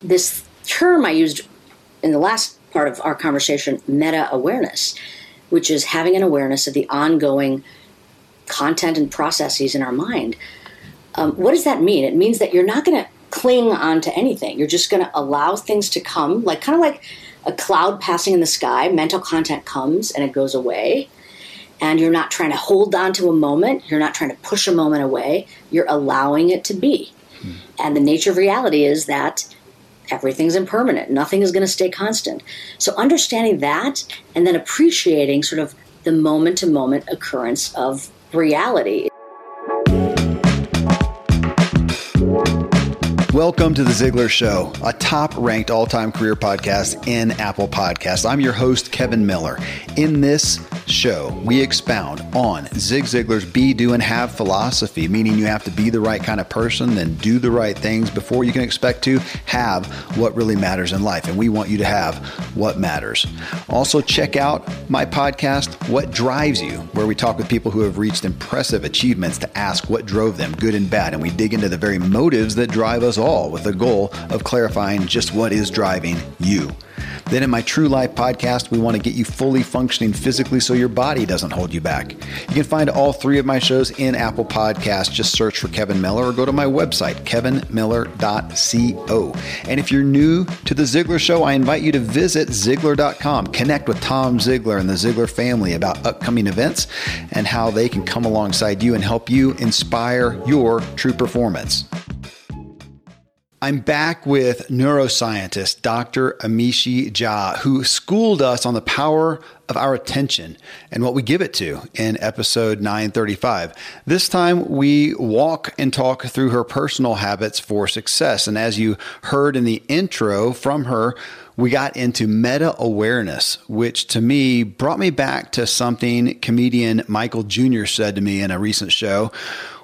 this term I used in the last part of our conversation, meta awareness, which is having an awareness of the ongoing content and processes in our mind. Um, what does that mean? It means that you're not going to cling on to anything. You're just going to allow things to come, like kind of like a cloud passing in the sky. Mental content comes and it goes away. And you're not trying to hold on to a moment. You're not trying to push a moment away. You're allowing it to be. Hmm. And the nature of reality is that everything's impermanent. Nothing is going to stay constant. So understanding that and then appreciating sort of the moment to moment occurrence of reality. Welcome to The Ziglar Show, a top ranked all time career podcast in Apple Podcasts. I'm your host, Kevin Miller. In this show, we expound on Zig Ziglar's be, do, and have philosophy, meaning you have to be the right kind of person and do the right things before you can expect to have what really matters in life. And we want you to have what matters. Also, check out my podcast, What Drives You, where we talk with people who have reached impressive achievements to ask what drove them, good and bad. And we dig into the very motives that drive us all with the goal of clarifying just what is driving you. Then in my True Life podcast, we want to get you fully functioning physically so your body doesn't hold you back. You can find all three of my shows in Apple Podcasts. Just search for Kevin Miller or go to my website, kevinmiller.co. And if you're new to The Ziglar Show, I invite you to visit Ziglar.com. Connect with Tom Ziglar and the Ziglar family about upcoming events and how they can come alongside you and help you inspire your true performance. I'm back with neuroscientist Dr. Amishi Jha, who schooled us on the power of our attention and what we give it to in episode 935. This time we walk and talk through her personal habits for success. And as you heard in the intro from her, we got into meta awareness, which to me brought me back to something comedian Michael Jr. said to me in a recent show,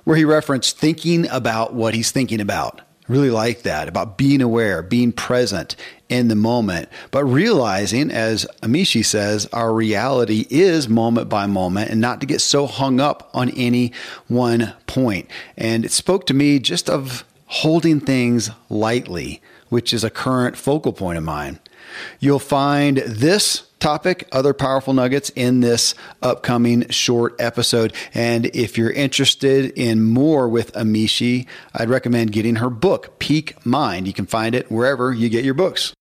where he referenced thinking about what he's thinking about really like that about being aware, being present in the moment, but realizing, as Amishi says, our reality is moment by moment and not to get so hung up on any one point. And it spoke to me just of holding things lightly, which is a current focal point of mine. You'll find this topic, other powerful nuggets in this upcoming short episode. And if you're interested in more with Amishi, I'd recommend getting her book, Peak Mind. You can find it wherever you get your books.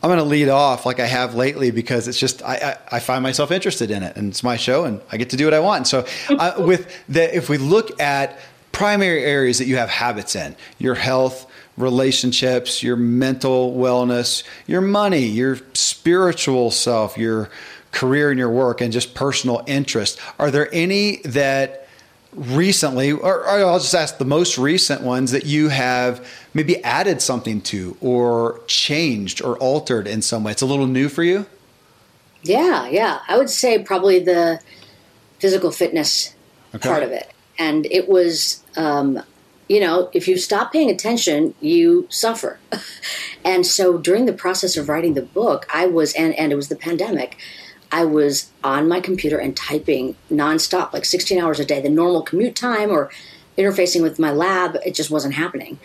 I'm going to lead off like I have lately because it's just I, I, I, find myself interested in it, and it's my show, and I get to do what I want. So, uh, with the if we look at primary areas that you have habits in, your health, relationships, your mental wellness, your money, your spiritual self, your career and your work, and just personal interest. Are there any that recently, or, I'll just ask the most recent ones that you have maybe added something to, or changed, or altered in some way? It's a little new for you? Yeah, yeah. I would say probably the physical fitness okay. part of it. And it was, um, you know, if you stop paying attention, you suffer. and so during the process of writing the book, I was, and, and it was the pandemic, I was on my computer and typing nonstop, like 16 hours a day. The normal commute time or interfacing with my lab, it just wasn't happening.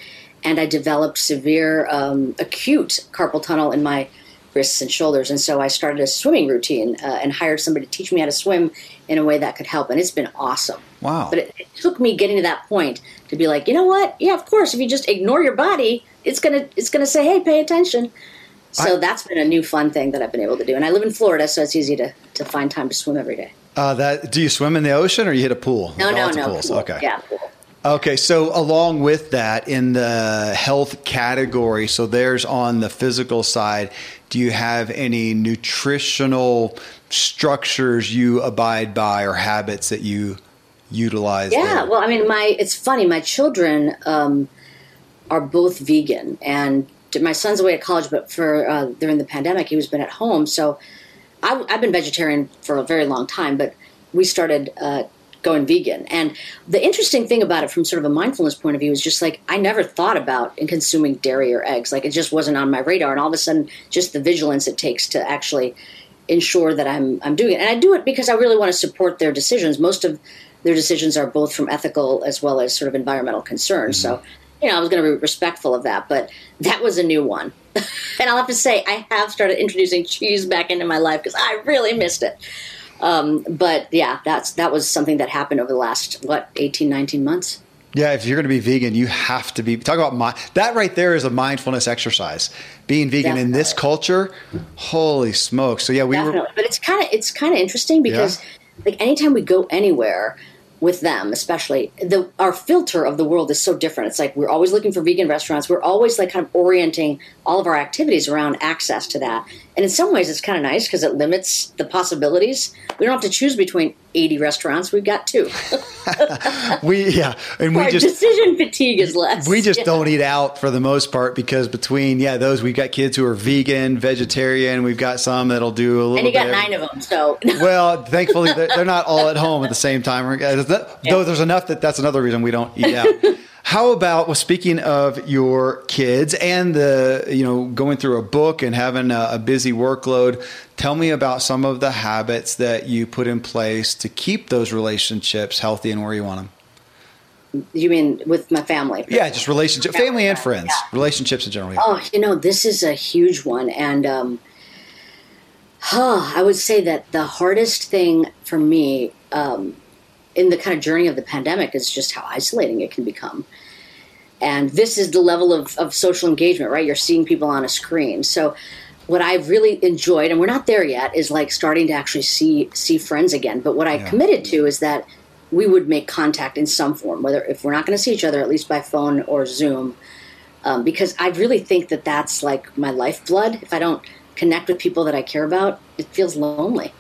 And I developed severe, um, acute carpal tunnel in my wrists and shoulders. And so I started a swimming routine uh, and hired somebody to teach me how to swim in a way that could help. And it's been awesome. Wow. But it, it, took me getting to that point to be like, you know what? Yeah, of course. If you just ignore your body, it's gonna it's gonna say, hey, pay attention. So I, that's been a new fun thing that I've been able to do. And I live in Florida, so it's easy to, to find time to swim every day. Uh, that do you swim in the ocean or you hit a pool? No, no, no. Pool. Okay. Yeah, pool. Okay, so along with that, in the health category, so there's on the physical side, do you have any nutritional structures you abide by or habits that you utilize? Yeah, there? well, I mean, my it's funny. My children um, are both vegan, and my son's away at college, but for uh, during the pandemic, he was been at home. So I, have been vegetarian for a very long time, but we started uh, going vegan. And the interesting thing about it, from sort of a mindfulness point of view, is just like I never thought about in consuming dairy or eggs. Like it just wasn't on my radar, and all of a sudden, just the vigilance it takes to actually ensure that I'm I'm doing it. And I do it because I really want to support their decisions. Most of their decisions are both from ethical as well as sort of environmental concerns. Mm-hmm. So, you know, I was going to be respectful of that, but that was a new one. and I'll have to say, I have started introducing cheese back into my life because I really missed it. Um, but yeah, that's that was something that happened over the last what 18, 19 months. Yeah, if you're going to be vegan, you have to be talk about my, that right there is a mindfulness exercise. Being vegan Definitely. in this culture, holy smokes! So yeah, we Definitely. were. But it's kind of it's kind of interesting because yeah. like anytime we go anywhere, with them especially the our filter of the world is so different it's like we're always looking for vegan restaurants we're always like kind of orienting all of our activities around access to that. And in some ways it's kind of nice because it limits the possibilities. We don't have to choose between 80 restaurants we've got two. We yeah and we our just decision fatigue is less. We just yeah. don't eat out for the most part because between yeah those we've got kids who are vegan vegetarian we've got some that'll do a little and you got nine of them so. Well thankfully they're, not all at home at the same time. Uh, yeah. though there's enough that that's another reason we don't eat out how about well speaking of your kids and the you know going through a book and having a, a, busy workload tell me about some of the habits that you put in place to keep those relationships healthy and where you want them you mean with my family? Yeah just relationship family and friends yeah. relationships in general oh you know this is a huge one and um huh, i would say that the hardest thing for me um in the kind of journey of the pandemic is just how isolating it can become. And this is the level of, of social engagement, right? You're seeing people on a screen. So what I've really enjoyed, and we're not there yet, is like starting to actually see see friends again. But what I yeah. committed to is that we would make contact in some form, whether if we're not going to see each other, at least by phone or Zoom, um, because I really think that that's like my lifeblood. If I don't connect with people that I care about, it feels lonely.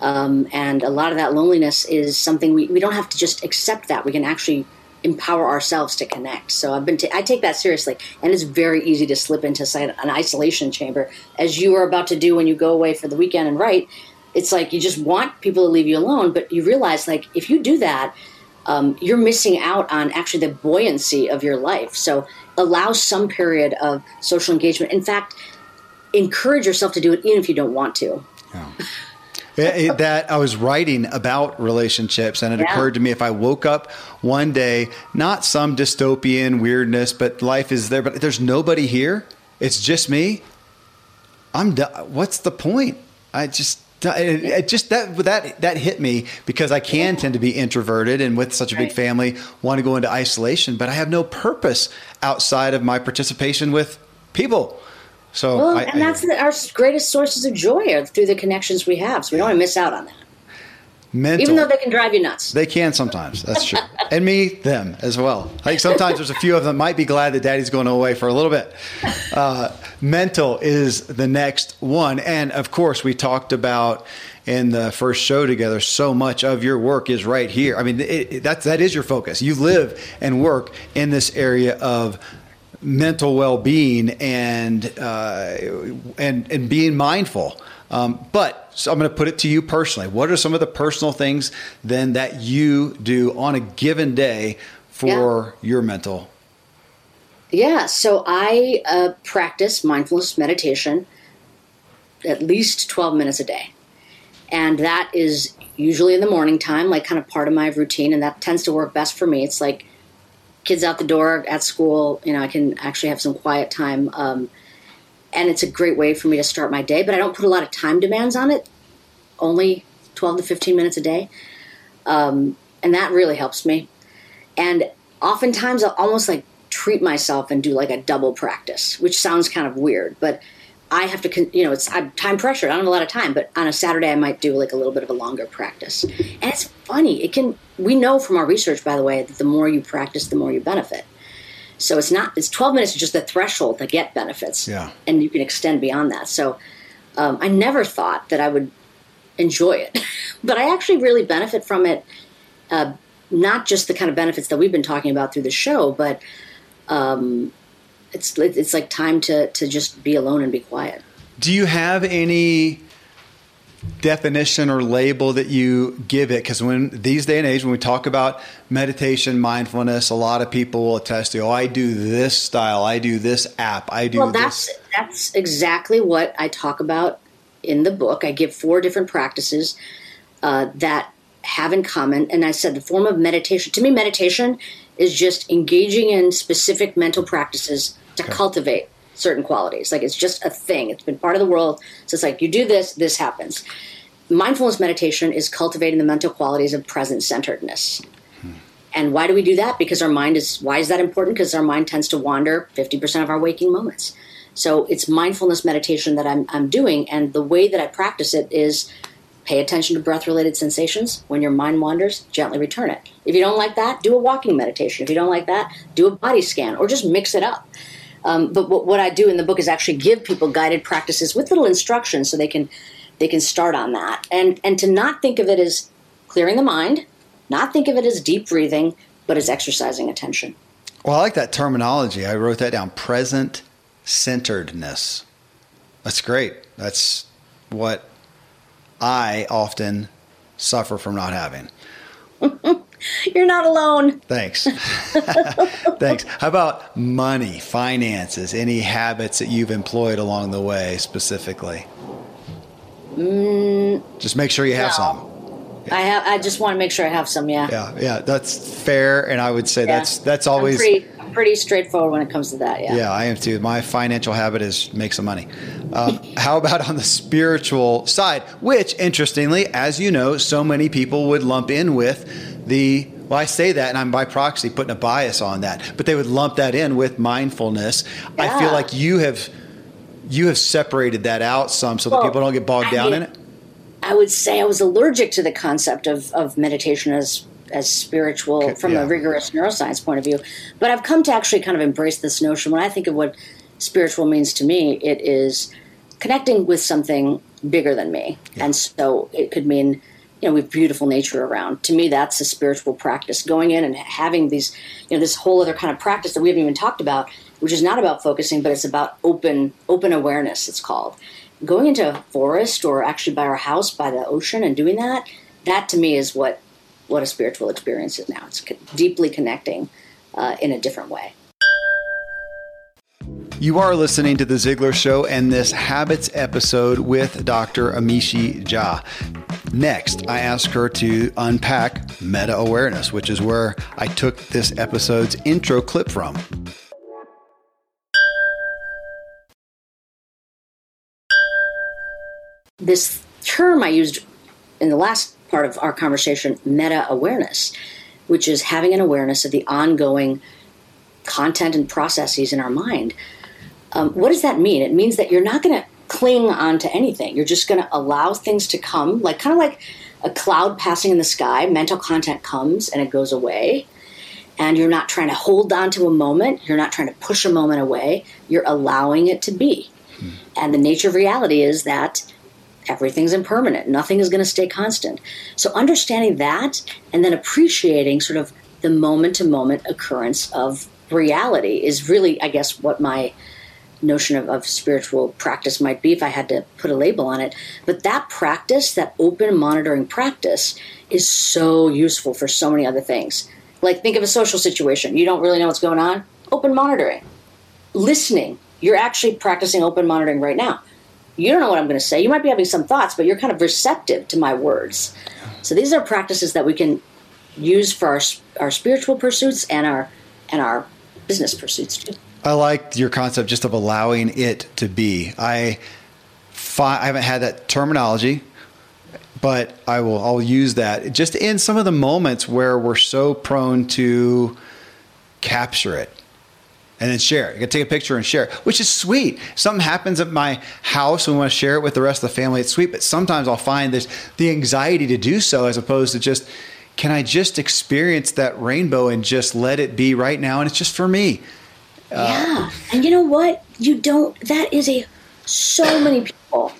Um, and a lot of that loneliness is something we, we don't have to just accept that. We can actually empower ourselves to connect. So I've been t- I take that seriously, and it's very easy to slip into an isolation chamber, as you are about to do when you go away for the weekend and write. It's like you just want people to leave you alone, but you realize like if you do that, um, you're missing out on actually the buoyancy of your life. So allow some period of social engagement. In fact, encourage yourself to do it even if you don't want to. Yeah. It, that I was writing about relationships, and it yeah. occurred to me if I woke up one day, not some dystopian weirdness, but life is there, but there's nobody here. It's just me. I'm done. What's the point? I just it, it, just that that that hit me because I can tend to be introverted and with such a big family want to go into isolation, but I have no purpose outside of my participation with people. So, well, I, and that's I, our greatest sources of joy are through the connections we have. So we don't want to miss out on that. Mental. Even though they can drive you nuts. They can sometimes. That's true. and me, them as well. Like sometimes there's a few of them might be glad that daddy's going away for a little bit. Uh, mental is the next one. And of course, we talked about in the first show together, so much of your work is right here. I mean, it, it, that, that is your focus. You live and work in this area of mental well-being and uh, and and being mindful. Um, but so I'm going to put it to you personally. What are some of the personal things then that you do on a given day for yeah. your mental? Yeah, so I uh, practice mindfulness meditation at least 12 minutes a day. And that is usually in the morning time, like kind of part of my routine. And that tends to work best for me. It's like kids out the door at school, you know, I can actually have some quiet time. Um, and it's a great way for me to start my day, but I don't put a lot of time demands on it, only 12 to 15 minutes a day. Um, and that really helps me. And oftentimes I'll almost like treat myself and do like a double practice, which sounds kind of weird, but I have to, you know, it's I'm time pressured. I don't have a lot of time, but on a Saturday I might do like a little bit of a longer practice. And it's funny. It can. We know from our research, by the way, that the more you practice, the more you benefit. So it's not. It's 12 minutes is just the threshold to get benefits. Yeah. And you can extend beyond that. So um, I never thought that I would enjoy it, but I actually really benefit from it. Uh, not just the kind of benefits that we've been talking about through the show, but um, it's it's like time to to just be alone and be quiet. Do you have any definition or label that you give it because when these day and age when we talk about meditation mindfulness a lot of people will attest to oh i do this style i do this app i do well that's this. that's exactly what i talk about in the book i give four different practices uh, that have in common, and I said the form of meditation. To me, meditation is just engaging in specific mental practices to okay. cultivate certain qualities. Like it's just a thing. It's been part of the world. So it's like you do this, this happens. Mindfulness meditation is cultivating the mental qualities of present centeredness. Hmm. And why do we do that? Because our mind is, why is that important? Because our mind tends to wander 50% of our waking moments. So it's mindfulness meditation that I'm, I'm doing. And the way that I practice it is pay attention to breath related sensations. When your mind wanders, gently return it. If you don't like that, do a walking meditation. If you don't like that, do a body scan or just mix it up. Um, but what, what I do in the book is actually give people guided practices with little instructions so they can they can start on that and and to not think of it as clearing the mind, not think of it as deep breathing, but as exercising attention. Well, I like that terminology. I wrote that down. Present centeredness. That's great. That's what I often suffer from not having. You're not alone. Thanks. Thanks. How about money, finances, any habits that you've employed along the way specifically? Mm, just make sure you have no. some. I have. I just want to make sure I have some. Yeah. Yeah. Yeah. That's fair, and I would say yeah. that's that's always pretty, pretty, straightforward when it comes to that. Yeah. Yeah, I am too. My financial habit is make some money. Um, how about on the spiritual side? Which, interestingly, as you know, so many people would lump in with the well, I say that, and I'm by proxy putting a bias on that, but they would lump that in with mindfulness. Yeah. I feel like you have you have separated that out some so well, that people don't get bogged I down in it. I would say I was allergic to the concept of, of meditation as as spiritual okay, from yeah. a rigorous neuroscience point of view, but I've come to actually kind of embrace this notion. When I think of what spiritual means to me, it is connecting with something bigger than me, yeah. and so it could mean you know, with beautiful nature around. To me, that's a spiritual practice. Going in and having these, you know, this whole other kind of practice that we haven't even talked about, which is not about focusing, but it's about open open awareness. It's called going into a forest or actually by our house by the ocean and doing that. That to me is what what a spiritual experience is now. It's deeply connecting uh, in a different way. You are listening to The Ziglar Show and this Habits episode with Dr. Amishi Jha. Next, I ask her to unpack meta awareness, which is where I took this episode's intro clip from. This term I used in the last part of our conversation, meta awareness, which is having an awareness of the ongoing content and processes in our mind. Um, what does that mean? It means that you're not going to cling on to anything. You're just going to allow things to come, like kind of like a cloud passing in the sky. Mental content comes and it goes away. And you're not trying to hold on to a moment. You're not trying to push a moment away. You're allowing it to be. Hmm. And the nature of reality is that everything's impermanent. Nothing is going to stay constant. So understanding that and then appreciating sort of the moment to moment occurrence of reality is really, I guess, what my notion of, of, spiritual practice might be if I had to put a label on it. But that practice, that open monitoring practice, is so useful for so many other things. Like, think of a social situation. You don't really know what's going on. Open monitoring. Listening. You're actually practicing open monitoring right now. You don't know what I'm going to say. You might be having some thoughts, but you're kind of receptive to my words. So these are practices that we can use for our, our spiritual pursuits and our and our business pursuits too. I like your concept just of allowing it to be. I fi- I haven't had that terminology, but I will I'll use that just in some of the moments where we're so prone to capture it and then share it. You can take a picture and share it, which is sweet. Something happens at my house and we want to share it with the rest of the family. It's sweet, but sometimes I'll find there's the anxiety to do so as opposed to just, can I just experience that rainbow and just let it be right now? And it's just for me. Yeah. Uh, and you know what? You don't, that is a, so many people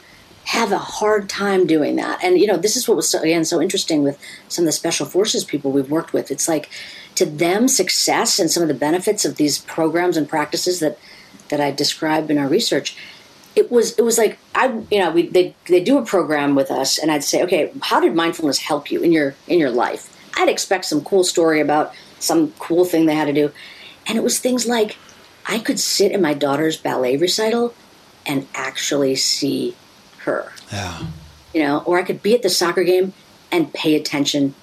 have a hard time doing that. And, you know, this is what was, so, again, so interesting with some of the special forces people we've worked with. It's like, to them, success and some of the benefits of these programs and practices that, that I describe in our research, it was it was like I you know we they they do a program with us and I'd say okay how did mindfulness help you in your in your life I'd expect some cool story about some cool thing they had to do and it was things like I could sit in my daughter's ballet recital and actually see her. Yeah. You know, or I could be at the soccer game and pay attention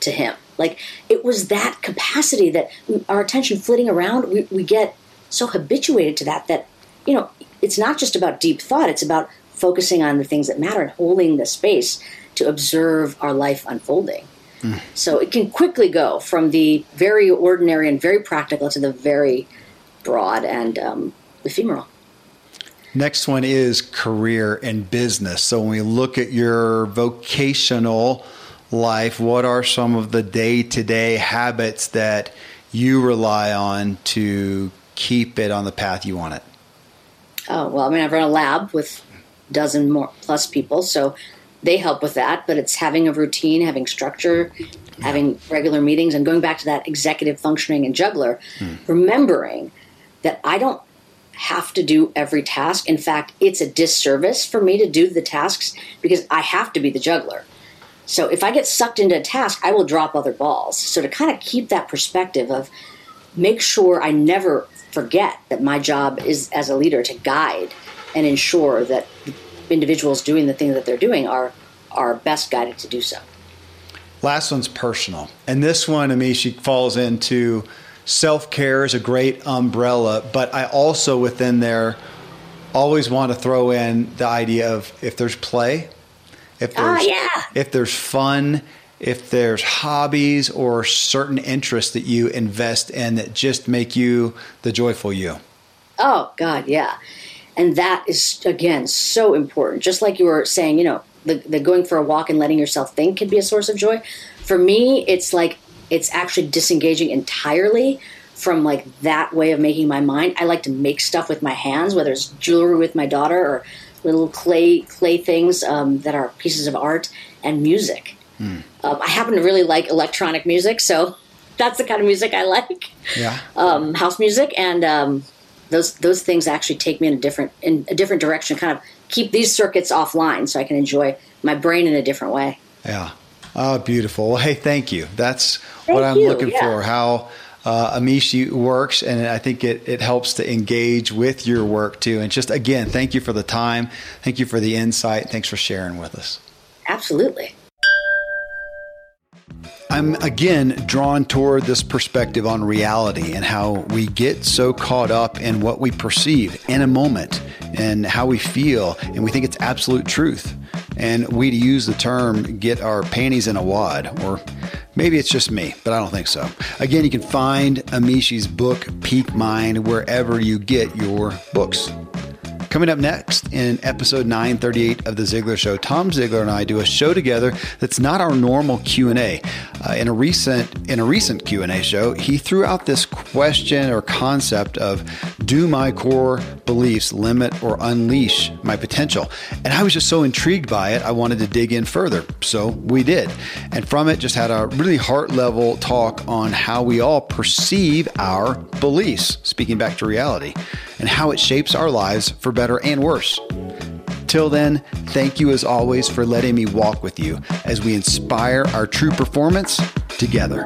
to him. Like it was that capacity that our attention flitting around, we, we get so habituated to that that, you know, it's not just about deep thought, it's about focusing on the things that matter and holding the space to observe our life unfolding. Mm. So it can quickly go from the very ordinary and very practical to the very broad and um, ephemeral. Next one is career and business. So when we look at your vocational life, what are some of the day to day habits that you rely on to keep it on the path you want it? Oh, well, I mean, I've run a lab with a dozen more plus people, so they help with that, but it's having a routine, having structure, having regular meetings, and going back to that executive functioning and juggler, hmm. remembering that I don't have to do every task. In fact, it's a disservice for me to do the tasks because I have to be the juggler. So if I get sucked into a task, I will drop other balls. So to kind of keep that perspective of make sure I never forget that my job is as a leader to guide and ensure that individuals doing the thing that they're doing are are best guided to do so. Last one's personal. And this one, Amishi, falls into self care is a great umbrella, but I also within there always want to throw in the idea of if there's play, if ah, there's yeah. if there's fun, if there's hobbies or certain interests that you invest in that just make you the joyful you. Oh God, yeah. And that is again so important. Just like you were saying, you know, the, the going for a walk and letting yourself think can be a source of joy. For me, it's like it's actually disengaging entirely from like that way of making my mind. I like to make stuff with my hands, whether it's jewelry with my daughter or little clay clay things um, that are pieces of art and music. Mm. Um, I happen to really like electronic music, so that's the kind of music I like. Yeah, um, house music, and um, those those things actually take me in a different in a different direction. Kind of keep these circuits offline, so I can enjoy my brain in a different way. Yeah. Oh, beautiful. Well, hey, thank you. That's thank what I'm you. looking yeah. for. How uh, Amishi works, and I think it, it helps to engage with your work too. And just again, thank you for the time. Thank you for the insight. Thanks for sharing with us. Absolutely. I'm again drawn toward this perspective on reality and how we get so caught up in what we perceive in a moment and how we feel, and we think it's absolute truth. And we use the term get our panties in a wad, or maybe it's just me, but I don't think so. Again, you can find Amishi's book, Peak Mind, wherever you get your books. Coming up next in episode 938 of the Ziglar Show, Tom Ziglar and I do a show together that's not our normal Q&A. Uh, in a recent in a recent Q&A show, he threw out this question or concept of do my core beliefs limit or unleash my potential? And I was just so intrigued by it, I wanted to dig in further. So we did. And from it just had a really heart level talk on how we all perceive our beliefs, speaking back to reality, and how it shapes our lives for better and worse. Till then, thank you as always for letting me walk with you as we inspire our true performance together.